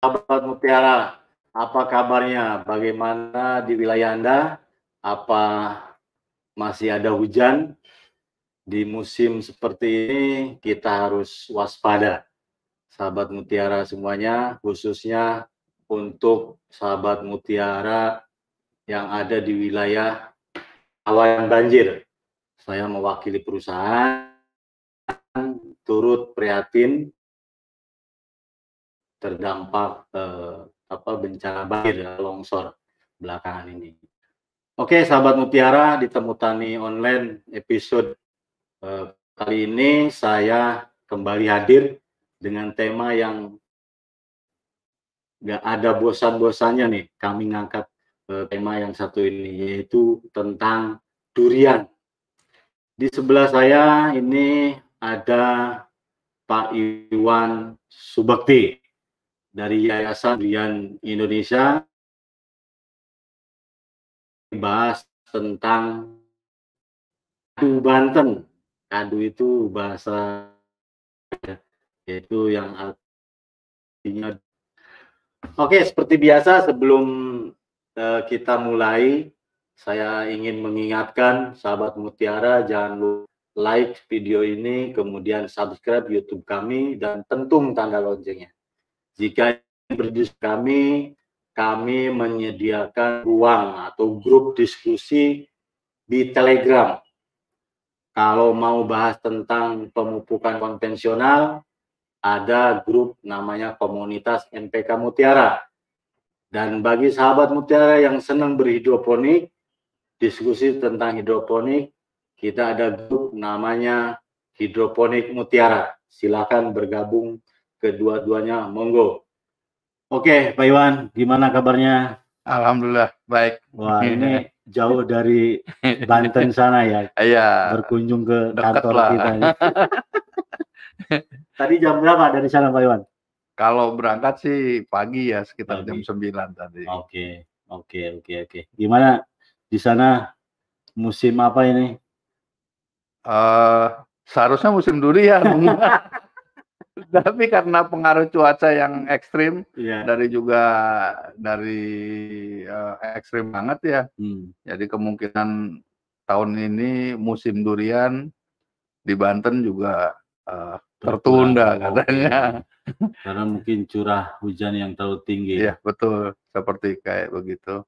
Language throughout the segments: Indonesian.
sahabat Mutiara, apa kabarnya? Bagaimana di wilayah Anda? Apa masih ada hujan? Di musim seperti ini kita harus waspada. Sahabat Mutiara semuanya, khususnya untuk sahabat Mutiara yang ada di wilayah awan banjir. Saya mewakili perusahaan turut prihatin terdampak eh, apa bencana banjir longsor belakangan ini. Oke, sahabat Mutiara di Temu Tani Online episode eh, kali ini saya kembali hadir dengan tema yang nggak ada bosan-bosannya nih. Kami ngangkat eh, tema yang satu ini yaitu tentang durian. Di sebelah saya ini ada Pak Iwan Subakti dari Yayasan Durian Indonesia bahas tentang kadu Banten. Kadu itu bahasa yaitu yang artinya Oke, seperti biasa sebelum uh, kita mulai saya ingin mengingatkan sahabat Mutiara jangan lupa like video ini, kemudian subscribe YouTube kami dan tentung tanda loncengnya. Jika berdiskusi kami, kami menyediakan ruang atau grup diskusi di Telegram. Kalau mau bahas tentang pemupukan konvensional, ada grup namanya komunitas NPK Mutiara. Dan bagi sahabat Mutiara yang senang berhidroponik, diskusi tentang hidroponik, kita ada grup namanya Hidroponik Mutiara. Silakan bergabung kedua-duanya monggo. Oke, Pak Iwan, gimana kabarnya? Alhamdulillah baik. Wah, ini jauh dari Banten sana ya. Iya. Berkunjung ke kantor lah. kita. Tadi jam berapa dari sana, Pak Iwan? Kalau berangkat sih pagi ya, sekitar pagi. jam 9 tadi. Oke, oke, oke, oke. Gimana di sana musim apa ini? Uh, seharusnya musim durian. Tapi karena pengaruh cuaca yang ekstrim yeah. dari juga dari uh, ekstrim banget ya. Hmm. Jadi kemungkinan tahun ini musim durian di Banten juga uh, tertunda katanya. Karena mungkin curah hujan yang terlalu tinggi. Iya, betul. Seperti kayak begitu.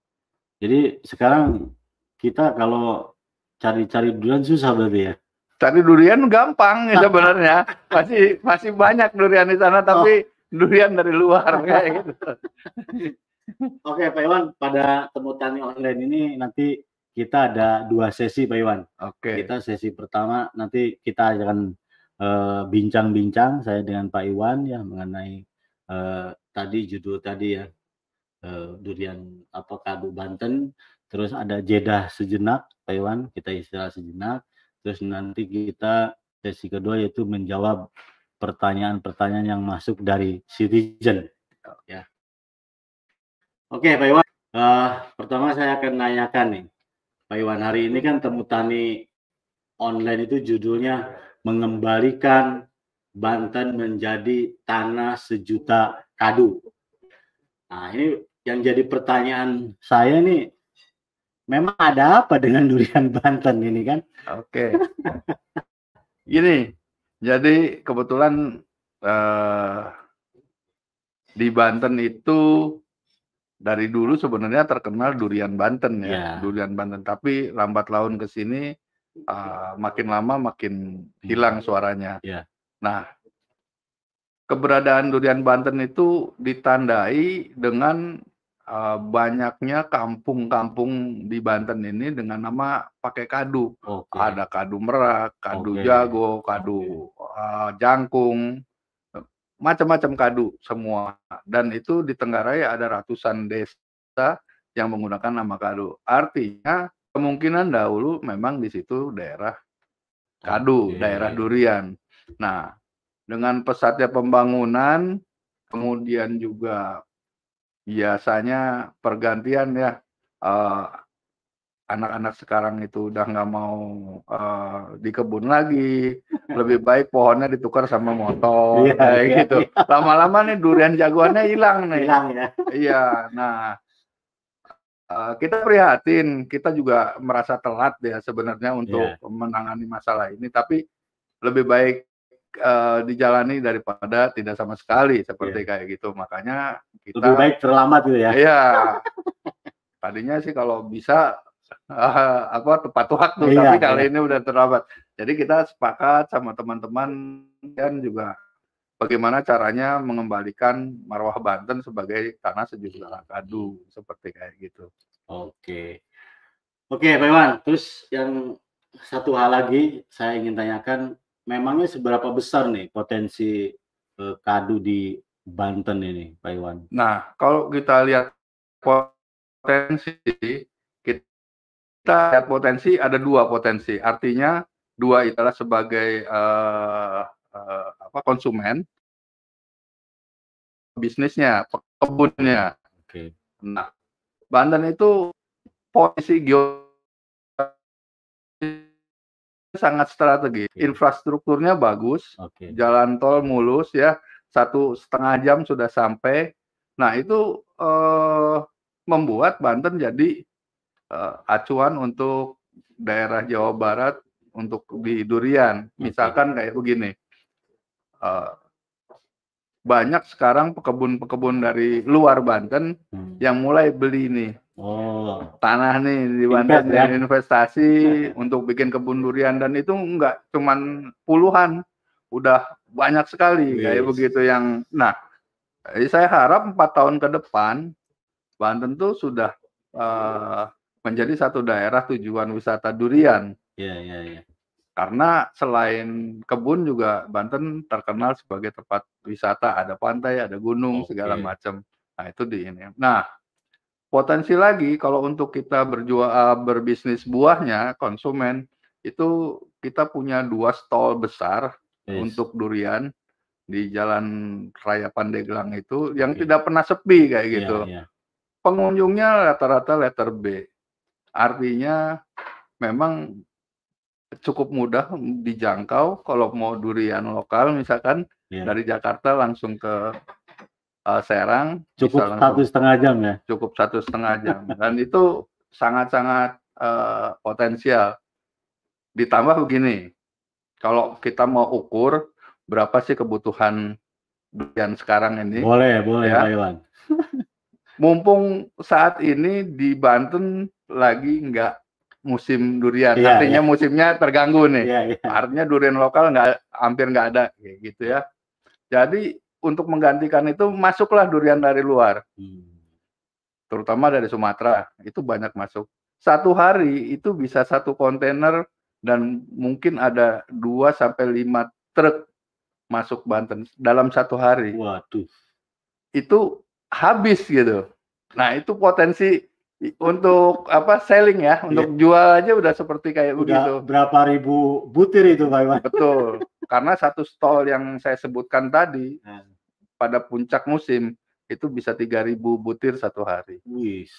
Jadi sekarang kita kalau cari-cari durian susah berarti ya? Cari durian gampang ya sebenarnya. Masih masih banyak durian di sana tapi oh. durian dari luar kayak gitu. Oke, Pak Iwan, pada temu tani online ini nanti kita ada dua sesi, Pak Iwan. Oke. Kita sesi pertama nanti kita akan eh, bincang-bincang uh, saya dengan Pak Iwan ya mengenai uh, tadi judul tadi ya uh, durian apa kadu Banten. Terus ada jeda sejenak, Pak Iwan, kita istirahat sejenak Terus nanti kita sesi kedua yaitu menjawab pertanyaan-pertanyaan yang masuk dari citizen. Ya. Oke, Pak Iwan. Uh, pertama saya akan nanyakan nih, Pak Iwan. Hari ini kan temu tani online itu judulnya mengembalikan Banten menjadi tanah sejuta kadu. Nah, ini yang jadi pertanyaan saya nih, memang ada apa dengan durian Banten ini kan? Oke. Gini, jadi kebetulan uh, di Banten itu dari dulu sebenarnya terkenal durian Banten ya, yeah. durian Banten. Tapi lambat laun ke sini uh, makin lama makin hilang suaranya. Yeah. Nah, keberadaan durian Banten itu ditandai dengan uh, banyaknya kampung-kampung di Banten ini dengan nama pakai kadu. Okay. Ada kadu merak, kadu okay. jago, kadu uh, jangkung, macam-macam kadu semua. Dan itu di Tenggarai ada ratusan desa yang menggunakan nama kadu. Artinya kemungkinan dahulu memang di situ daerah kadu, okay. daerah durian. Nah, dengan pesatnya pembangunan, kemudian juga biasanya pergantian ya uh, anak-anak sekarang itu udah nggak mau uh, di kebun lagi lebih baik pohonnya ditukar sama motor Iya, kayak iya, gitu. Lama-lama nih durian jagoannya hilang nih. Hilang ya. Iya, nah eh, kita prihatin, kita juga merasa telat ya sebenarnya untuk Iya. menangani masalah ini, tapi lebih baik eh, dijalani daripada tidak sama sekali seperti kayak gitu. Makanya kita Iya. Lebih baik terlambat gitu ya. Iya. Tadinya sih kalau bisa eh, apa tepat waktu, Iya, tapi kali iya. ini udah terlambat. Jadi kita sepakat sama teman-teman dan juga bagaimana caranya mengembalikan marwah Banten sebagai tanah sejuta kadu seperti kayak gitu. Oke. Oke, Pak Iwan. Terus yang satu hal lagi saya ingin tanyakan, memangnya seberapa besar nih potensi eh, kadu di Banten ini, Pak Iwan? Nah, kalau kita lihat potensi, kita lihat potensi ada dua potensi. Artinya dua itulah sebagai eh, eh, apa konsumen, bisnisnya, kebunnya. Oke. Nah, Banten itu posisi geografis sangat strategis. Oke. Infrastrukturnya bagus, Oke. jalan tol mulus ya, satu setengah jam sudah sampai. Nah itu eh, membuat Banten jadi eh, acuan untuk daerah Jawa Barat untuk di durian. Misalkan kayak begini, eh, banyak sekarang pekebun-pekebun dari luar Banten Hmm. yang mulai beli nih Oh, tanah nih di Invest, Banten ya. investasi untuk bikin kebun durian dan itu enggak cuman puluhan, udah banyak sekali kayak Wis. begitu yang nah jadi saya harap empat tahun ke depan Banten tuh sudah eh, menjadi satu daerah tujuan wisata durian iya iya iya. karena selain kebun juga Banten terkenal sebagai tempat wisata ada pantai ada gunung Oke. segala macam nah itu di ini nah potensi lagi kalau untuk kita berjual berbisnis buahnya konsumen itu kita punya dua stall besar Yes. untuk durian di Jalan Raya Pandeglang itu yang Oke. tidak pernah sepi kayak Iya, gitu iya. pengunjungnya rata-rata letter B. Artinya memang cukup mudah dijangkau kalau mau durian lokal misalkan Iya. dari Jakarta langsung ke eh, Serang Cukup satu setengah jam ya. cukup satu setengah jam dan itu sangat-sangat eh, potensial. Ditambah begini, kalau kita mau ukur berapa sih kebutuhan durian sekarang ini, Boleh, boleh Ya. Pak Iwan. mumpung saat ini di Banten lagi nggak musim durian, Iya, artinya musimnya terganggu nih. Iya, iya. Artinya durian lokal nggak hampir nggak ada gitu ya. Jadi untuk menggantikan itu masuklah durian dari luar, Hmm. terutama dari Sumatera itu banyak masuk. Satu hari itu bisa satu kontainer dan mungkin ada 2 sampai 5 truk masuk Banten dalam satu hari. Waduh. Itu habis gitu. Nah, itu potensi untuk apa selling ya, untuk jual aja udah seperti kayak begitu. Udah berapa ribu butir itu Pak Iwan? Betul. Karena satu stall yang saya sebutkan tadi Nah, pada puncak musim itu bisa 3000 butir satu hari. Wis.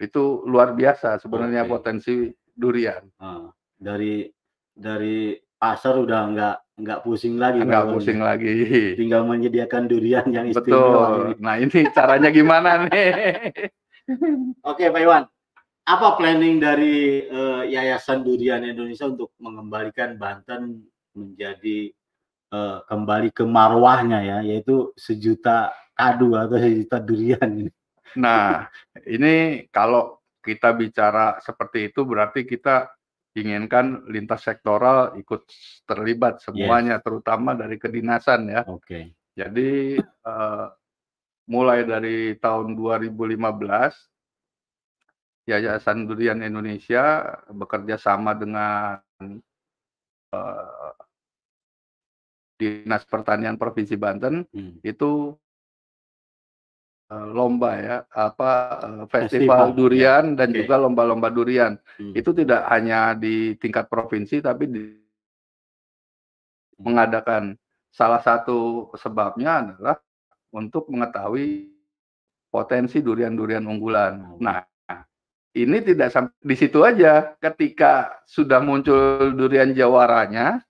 Itu luar biasa sebenarnya Oke. potensi durian. Ah, dari dari pasar udah nggak nggak pusing lagi Nggak pusing lagi. Tinggal menyediakan durian yang istimewa Betul. ini. Nah, ini caranya gimana nih? Oke Pak Iwan, apa planning dari eh, Yayasan Durian Indonesia untuk mengembalikan Banten menjadi eh, kembali ke marwahnya ya, yaitu sejuta kadu atau sejuta durian ini. Nah, ini kalau kita bicara seperti itu berarti kita inginkan lintas sektoral ikut terlibat semuanya, terutama dari kedinasan ya. Oke. Jadi eh, mulai dari tahun 2015 Yayasan Durian Indonesia bekerja sama dengan eh, Dinas Pertanian Provinsi Banten Hmm. itu eh, lomba ya apa eh, Festival, festival durian dan Oke. juga lomba-lomba durian. Hmm. Itu tidak hanya di tingkat provinsi tapi di mengadakan salah satu sebabnya adalah untuk mengetahui potensi durian-durian unggulan. Nah, ini tidak sampai di situ aja. Ketika sudah muncul durian jawaranya,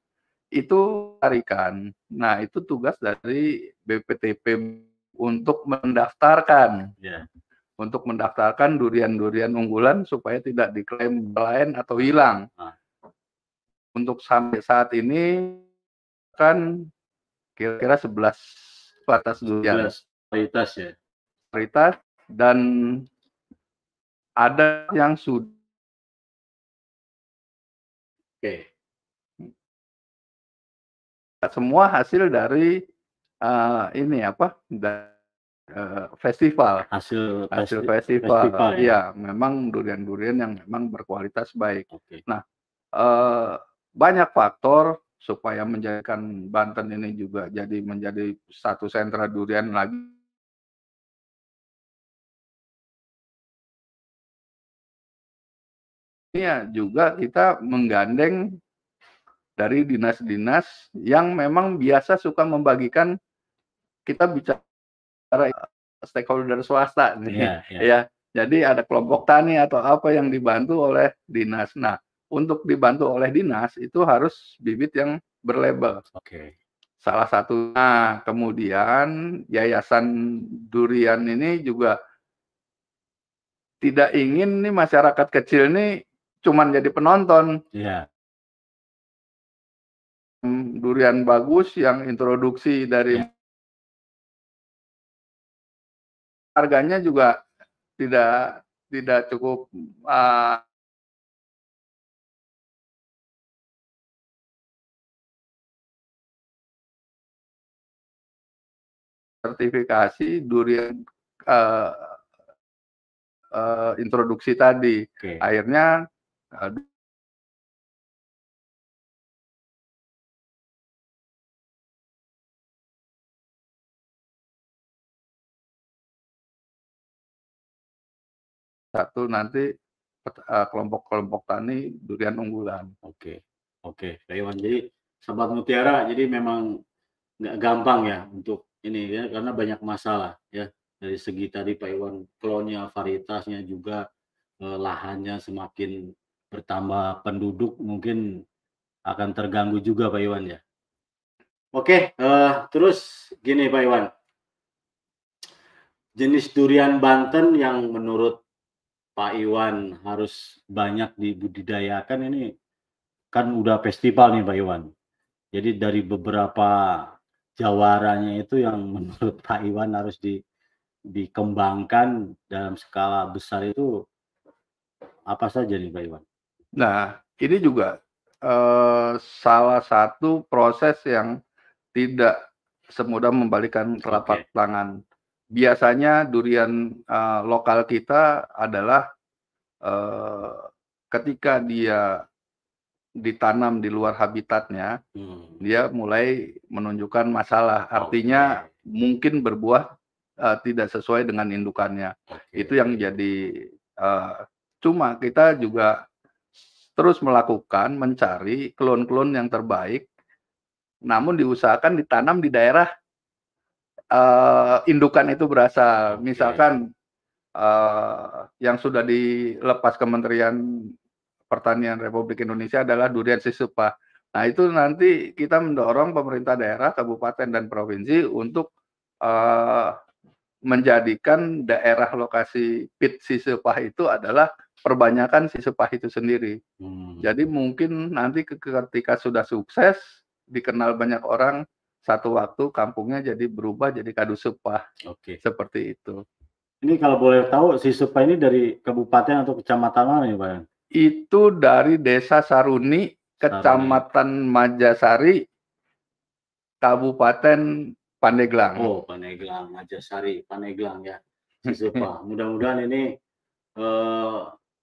itu tarikan. Nah, itu tugas dari BPTP untuk mendaftarkan. Ya. Untuk mendaftarkan durian-durian unggulan supaya tidak diklaim lain atau hilang. Ah. Untuk sampai saat ini kan kira-kira 11 batas durian. 11 varietas ya. Varietas dan ada yang sudah Oke. semua hasil dari uh, ini apa da, uh, festival Hasil hasil festi- festival, festival ya. iya memang durian-durian yang memang berkualitas baik Oke. uh, banyak faktor supaya menjadikan Banten ini juga jadi menjadi satu sentra durian lagi Iya, juga kita menggandeng dari dinas-dinas yang memang biasa suka membagikan kita bicara stakeholder swasta nih. Iya, iya. Ya, jadi ada kelompok tani atau apa yang dibantu oleh dinas. Nah, untuk dibantu oleh dinas itu harus bibit yang berlabel. Oke. Salah satu. Nah, kemudian yayasan durian ini juga tidak ingin nih masyarakat kecil nih cuman jadi penonton. Iya. Hmm, Durian bagus yang introduksi dari Ya. harganya juga tidak tidak cukup uh, sertifikasi durian uh, uh, introduksi tadi. Oke. Akhirnya satu nanti uh, kelompok-kelompok tani durian unggulan. Oke, oke, Pak. Jadi Sobat Mutiara, jadi memang nggak gampang ya untuk ini ya, karena banyak masalah ya dari segi tadi Pak Iwan klonnya, varietasnya juga eh, lahannya semakin bertambah penduduk mungkin akan terganggu juga Pak Iwan ya. Oke, eh, terus gini Pak Iwan, jenis durian Banten yang menurut Pak Iwan harus banyak dibudidayakan ini kan udah festival nih Pak Iwan. Jadi dari beberapa jawaranya itu yang menurut Pak Iwan harus di, dikembangkan dalam skala besar itu apa saja nih Pak Iwan? Nah, ini juga eh, salah satu proses yang tidak semudah membalikan telapak tangan. Biasanya durian eh, lokal kita adalah eh, ketika dia ditanam di luar habitatnya, Hmm. dia mulai menunjukkan masalah. Artinya Oke, mungkin berbuah eh, tidak sesuai dengan indukannya. oke. Itu yang jadi eh, cuma kita juga terus melakukan mencari klon-klon yang terbaik, namun diusahakan ditanam di daerah eh, indukan itu berasal. Misalkan eh, yang sudah dilepas Kementerian Pertanian Republik Indonesia adalah durian sisupa. Nah itu nanti kita mendorong pemerintah daerah, kabupaten dan provinsi untuk eh, menjadikan daerah lokasi pit sisupah itu adalah perbanyakan sisupah itu sendiri. Hmm. Jadi mungkin nanti ke- ketika sudah sukses dikenal banyak orang satu waktu kampungnya jadi berubah jadi kadu sepah Oke. seperti itu. Ini kalau boleh tahu si Supa ini dari kabupaten atau kecamatan mana nih Pak? Itu dari Desa Saruni, Kecamatan Majasari, Kabupaten Pandeglang. Oh, Paneglang, Majasari, Paneglang ya. Si Supa. Mudah-mudahan ini eh,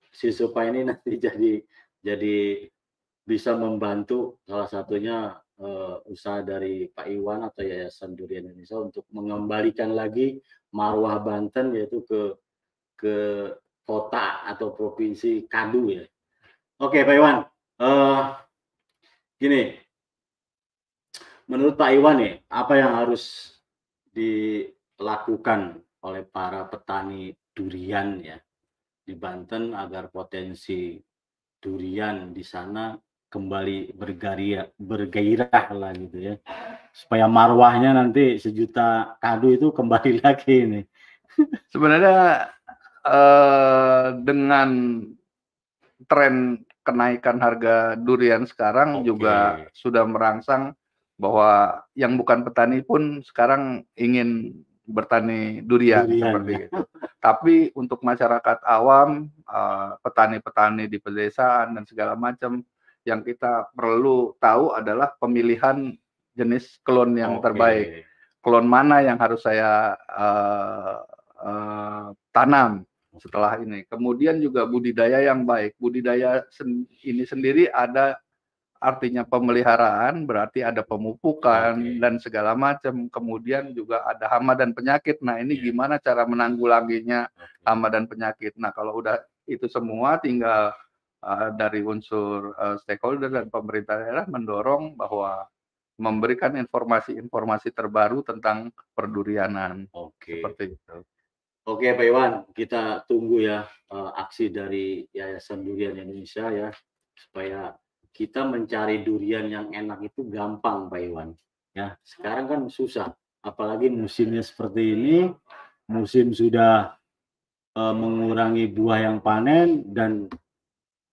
si Supa ini nanti jadi jadi bisa membantu salah satunya eh, usaha dari Pak Iwan atau Yayasan Durian Indonesia untuk mengembalikan lagi marwah Banten yaitu ke ke kota atau provinsi Kadu ya. Oke Pak Iwan, eh, gini, menurut Pak Iwan nih, apa yang harus dilakukan oleh para petani durian ya di Banten agar potensi durian di sana kembali bergairah bergairah lah gitu ya. Supaya marwahnya nanti sejuta kado itu kembali lagi ini. Sebenarnya eh, dengan tren kenaikan harga durian sekarang Oke. juga sudah merangsang bahwa yang bukan petani pun sekarang ingin bertani durian, Durian, seperti ya. itu. Tapi untuk masyarakat awam, eh, petani-petani di pedesaan dan segala macam yang kita perlu tahu adalah pemilihan jenis klon yang Oke. terbaik. Klon mana yang harus saya eh, eh, tanam setelah ini. Kemudian juga budidaya yang baik. Budidaya sen- ini sendiri ada artinya pemeliharaan, berarti ada pemupukan Oke. dan segala macam. Kemudian juga ada hama dan penyakit. Nah, ini Iya. gimana cara menanggulanginya Oke. hama dan penyakit. Nah, kalau udah itu semua tinggal uh, dari unsur uh, stakeholder dan pemerintah daerah mendorong bahwa memberikan informasi-informasi terbaru tentang perdurianan Oke. seperti itu. Oke Pak Iwan, kita tunggu ya eh, aksi dari Yayasan Durian Indonesia ya supaya kita mencari durian yang enak itu gampang Pak Iwan. Ya, sekarang kan susah, apalagi musimnya seperti ini, musim sudah eh, mengurangi buah yang panen dan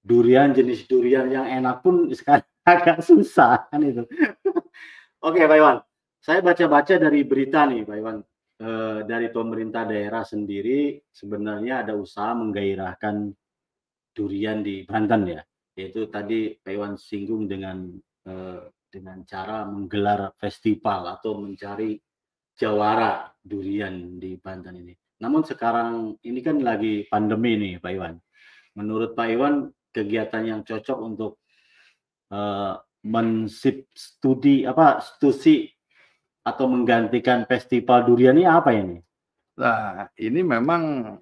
durian jenis durian yang enak pun sekarang agak susah kan itu. Oke Pak Iwan, saya baca-baca dari berita nih Pak Iwan eh, dari pemerintah daerah sendiri sebenarnya ada usaha menggairahkan durian di Banten ya. Yaitu tadi Pak Iwan singgung dengan eh, dengan cara menggelar festival atau mencari jawara durian di Banten ini. Namun sekarang ini kan lagi pandemi nih Pak Iwan. Menurut Pak Iwan kegiatan yang cocok untuk eh, mensip studi apa studi atau menggantikan festival durian ini apa ini? Nah, ini memang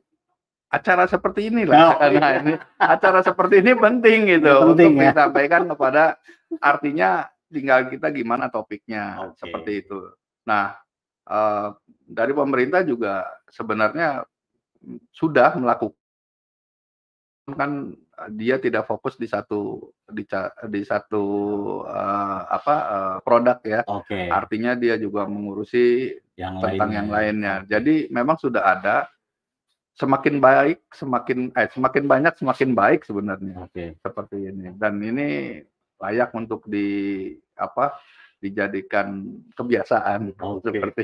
acara seperti inilah. Oh, Nah, iya. ini acara seperti ini penting gitu Penting, untuk ya. disampaikan kepada artinya tinggal kita gimana topiknya Oke. seperti itu. Nah, eh, dari pemerintah juga sebenarnya sudah melakukan kan dia tidak fokus di satu di, di satu eh, apa eh, produk ya. Oke, Artinya dia juga mengurusi yang tentang lainnya. yang lainnya. Jadi memang sudah ada semakin baik, semakin eh semakin banyak semakin baik sebenarnya Oke, seperti ini. Dan ini layak untuk di apa dijadikan kebiasaan Oke. seperti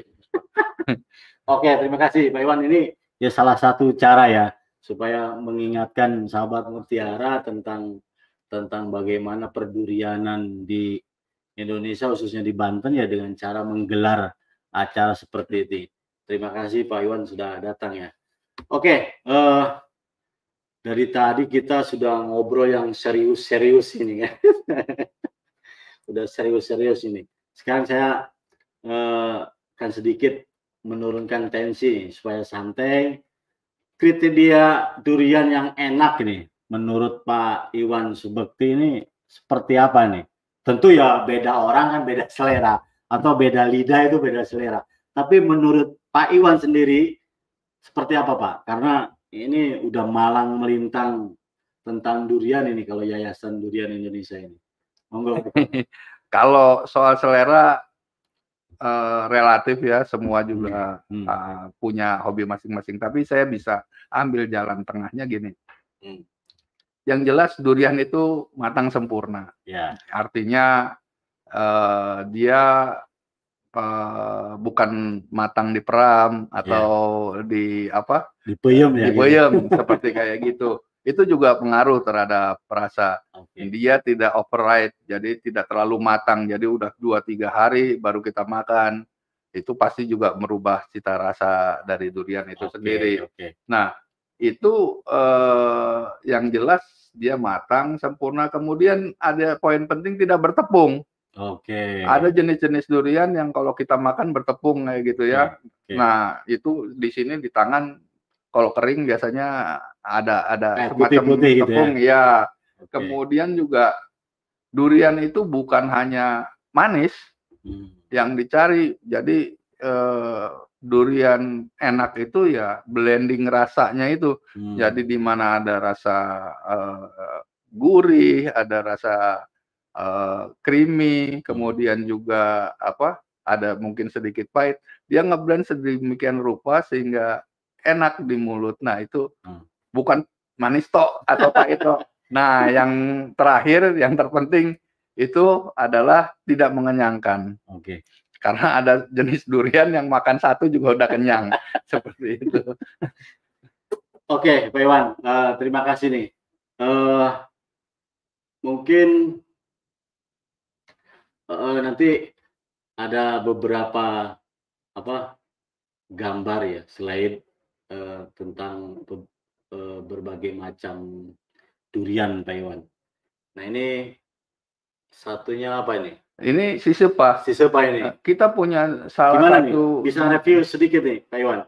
Oke, terima kasih Pak Iwan. Ini ya salah satu cara ya supaya mengingatkan sahabat Mutiara tentang tentang bagaimana perdurianan di Indonesia khususnya di Banten ya dengan cara menggelar acara seperti ini. Terima kasih Pak Iwan sudah datang ya. Oke, eh, dari tadi kita sudah ngobrol yang serius-serius ini ya. Udah serius-serius ini. Sekarang saya eh, akan sedikit menurunkan tensi supaya santai. Kriteria durian yang enak ini menurut Pak Iwan Subekti ini seperti apa nih? Tentu ya beda orang kan beda selera atau beda lidah itu beda selera. Tapi menurut Pak Iwan sendiri seperti apa Pak? Karena ini udah malang melintang tentang durian ini kalau Yayasan Durian Indonesia ini. Monggo. kalau soal selera eh, relatif ya semua juga Hmm. eh, punya hobi masing-masing. Tapi saya bisa ambil jalan tengahnya gini. Hmm. Yang jelas durian itu matang sempurna. Ya. Artinya eh, dia eh, bukan matang di peram atau di apa Dipeyem ya. di gitu. boyem seperti kayak gitu. Itu juga pengaruh terhadap rasa. Oke. Dia tidak overripe, jadi tidak terlalu matang. Jadi udah dua tiga hari baru kita makan. Itu pasti juga merubah cita rasa dari durian itu Oke, sendiri. Oke. Nah, itu eh, yang jelas dia matang sempurna. Kemudian ada poin penting tidak bertepung. Oke. Ada jenis-jenis durian yang kalau kita makan bertepung kayak gitu ya. Oke. Nah, itu di sini di tangan kalau kering biasanya ada ada Kayak semacam putih-putih gitu ya? tepung ya. Oke. Kemudian juga durian itu bukan hanya manis Hmm. yang dicari. Jadi eh, durian enak itu ya blending rasanya itu. Hmm. Jadi di mana ada rasa eh, gurih, ada rasa uh, creamy, kemudian juga apa? Ada mungkin sedikit pahit. Dia ngeblend sedemikian rupa sehingga enak di mulut. Nah, itu hmm. bukan manis tok atau pahit tok. Nah, yang terakhir yang terpenting itu adalah tidak mengenyangkan. Oke. Okay. Karena ada jenis durian yang makan satu juga udah kenyang, seperti itu. Oke, okay, Pak Iwan, uh, terima kasih nih. Uh, mungkin uh, nanti ada beberapa apa gambar ya selain uh, tentang uh, berbagai macam durian Pak Iwan. Nah ini satunya apa ini? Ini sisepa. Sisepa ini. Kita punya salah Gimana satu. Nih? Bisa review sedikit nih Pak Iwan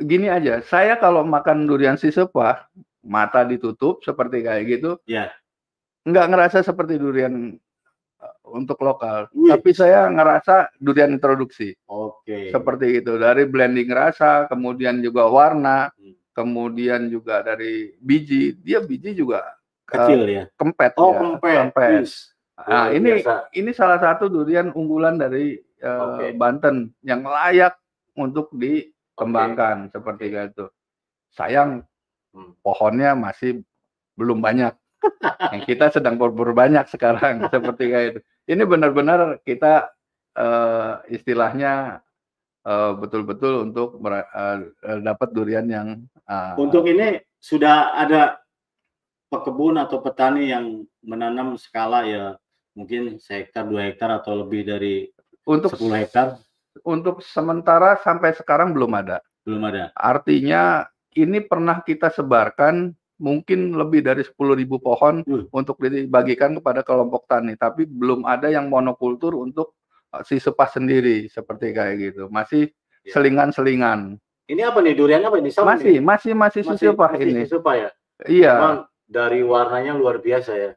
gini aja, saya kalau makan durian sisepah, mata ditutup seperti kayak gitu, ya. nggak ngerasa seperti durian untuk lokal, Wih. tapi saya ngerasa durian introduksi. Oke. Okay. Seperti itu, dari blending rasa, kemudian juga warna, hmm. kemudian juga dari biji, dia biji juga kecil uh, ya. Kempet oh, ya. kempet. kempet. Nah, ini biasa. ini salah satu durian unggulan dari uh, okay. Banten yang layak untuk di kembangkan okay. seperti itu. Sayang hmm. pohonnya masih belum banyak. Yang kita sedang berburu banyak sekarang seperti kayak itu. Ini benar-benar kita uh, istilahnya uh, betul-betul untuk uh, dapat durian yang uh, Untuk ini sudah ada pekebun atau petani yang menanam skala ya mungkin sehektar dua hektar atau lebih dari untuk 10 hektar untuk sementara sampai sekarang belum ada. Belum ada. Artinya ini pernah kita sebarkan mungkin lebih dari 10.000 pohon hmm. untuk dibagikan kepada kelompok tani, tapi belum ada yang monokultur untuk uh, si sepah sendiri seperti kayak gitu. Masih ya. selingan-selingan. Ini apa nih durian apa ini? Sama masih, ini? masih, masih, masih sisepah ini. Sisepah ya. Iya. Memang dari warnanya luar biasa ya.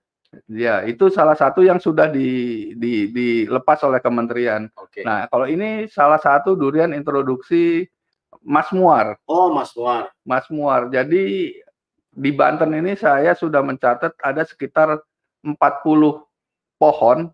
Ya, itu salah satu yang sudah di, di, dilepas oleh kementerian. Okay. Nah, kalau ini salah satu durian introduksi Mas Muar. Oh, Mas Muar. Mas Muar. Jadi di Banten ini saya sudah mencatat ada sekitar 40 pohon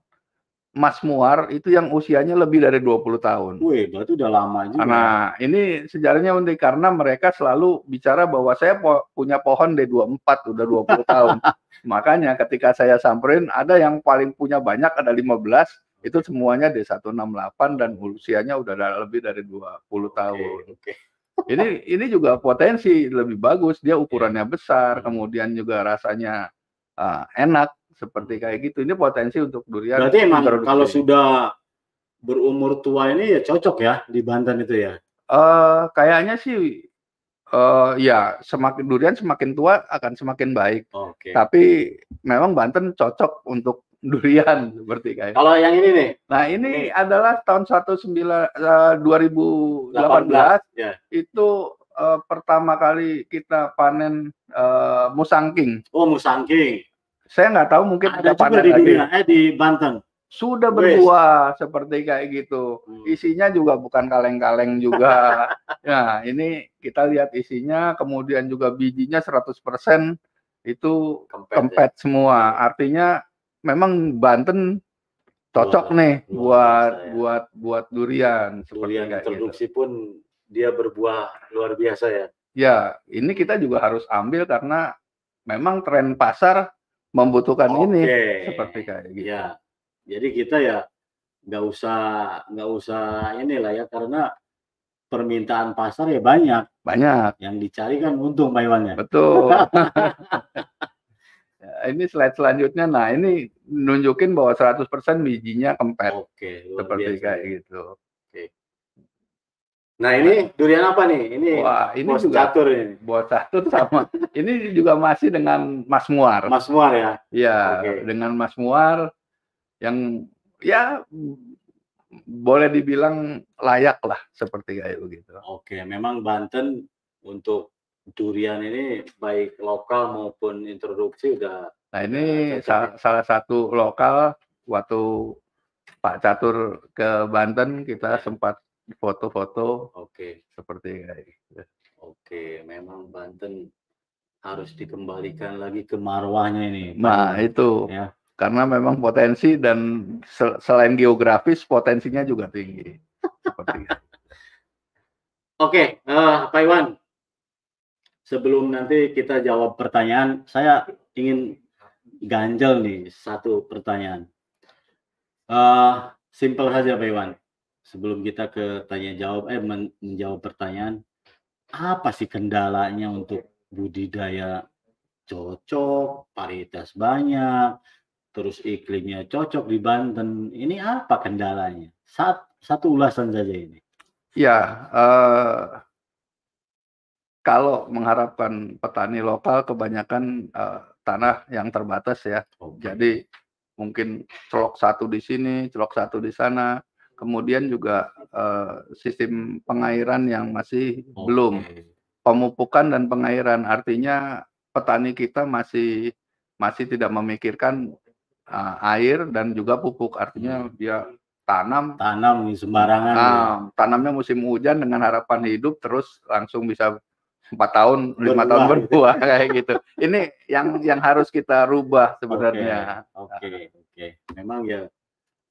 Mas Muar itu yang usianya lebih dari 20 tahun. Wih, berarti udah lama juga. Nah, ini sejarahnya unik karena mereka selalu bicara bahwa saya po punya pohon D24 udah 20 tahun. Makanya ketika saya samperin ada yang paling punya banyak ada 15, itu semuanya D168 dan usianya udah lebih dari 20 tahun. Okay, okay. Ini ini juga potensi lebih bagus, dia ukurannya besar, kemudian juga rasanya uh, enak seperti kayak gitu. Ini potensi untuk durian. Berarti emang kalau sudah berumur tua ini ya cocok ya di Banten itu ya? Uh, kayaknya sih uh, ya semakin durian semakin tua akan semakin baik. Okay. Tapi memang Banten cocok untuk durian seperti kayak. Kalau yang ini nih. Nah, ini, ini. adalah tahun 19 uh, 2018 18, ya. itu uh, pertama kali kita panen uh, musangking. Oh, musangking. Saya nggak tahu mungkin ada, ada di lagi. eh di Banten. Sudah berbuah seperti kayak gitu. Hmm. Isinya juga bukan kaleng-kaleng juga. nah, ini kita lihat isinya, kemudian juga bijinya 100% itu kempet, kempet ya? semua. Artinya memang Banten cocok Wah, nih buat ya. buat buat durian. Durian produksi gitu. pun dia berbuah luar biasa ya. Ya, ini kita juga harus ambil karena memang tren pasar membutuhkan Oke. ini seperti kayak gitu. Ya, jadi kita ya nggak usah nggak usah inilah ya karena permintaan pasar ya banyak. Banyak. Yang dicari kan untung Pak Iwan ya. Betul. ya, ini slide selanjutnya. Nah, ini nunjukin bahwa 100% bijinya kempet. Oke, seperti biasa. kayak gitu. Nah ini durian apa nih? Ini Wah, ini bos juga catur ini. Bos catur sama. ini juga masih dengan Mas Muar. Mas Muar ya? Iya, okay. dengan Mas Muar yang ya boleh dibilang layak lah seperti kayak begitu. Oke, memang Banten untuk durian ini baik lokal maupun introduksi udah. Nah ini sa salah satu lokal waktu Pak Catur ke Banten kita sempat foto-foto oke seperti kayak gitu. Oke, memang Banten harus dikembalikan lagi ke marwahnya ini. Nah, itu. Ya. karena memang potensi dan selain geografis potensinya juga tinggi. Seperti. Oke, uh, Pak Iwan, sebelum nanti kita jawab pertanyaan, saya ingin ganjel nih satu pertanyaan. Uh, simpel saja Pak Iwan. Sebelum kita ke tanya jawab, eh men menjawab pertanyaan, apa sih kendalanya untuk budidaya cocok, varietas banyak, terus iklimnya cocok di Banten. Ini apa kendalanya? Sat, satu ulasan saja ini. Ya, uh, kalau mengharapkan petani lokal kebanyakan uh, tanah yang terbatas ya. Okay. Jadi mungkin celok satu di sini, celok satu di sana. Kemudian juga uh, sistem pengairan yang masih okay. belum. Pemupukan dan pengairan artinya petani kita masih masih tidak memikirkan uh, air dan juga pupuk. Artinya hmm. dia tanam tanam sembarangan nah, ya. tanamnya musim hujan dengan harapan hidup terus langsung bisa empat tahun lima tahun berbuah gitu. kayak gitu ini yang yang harus kita rubah sebenarnya oke okay, oke okay. memang ya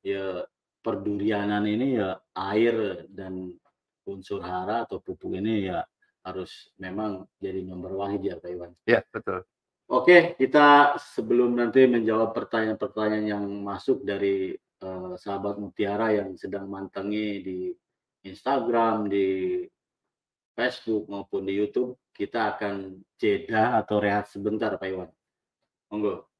ya perdurianan ini ya air dan unsur hara atau pupuk ini ya harus memang jadi nomor wahid ya Pak Iwan ya betul Oke, kita sebelum nanti menjawab pertanyaan-pertanyaan yang masuk dari uh, sahabat Mutiara yang sedang mantangi di Instagram, di Facebook maupun di YouTube, kita akan jeda atau rehat sebentar Pak Iwan. Monggo.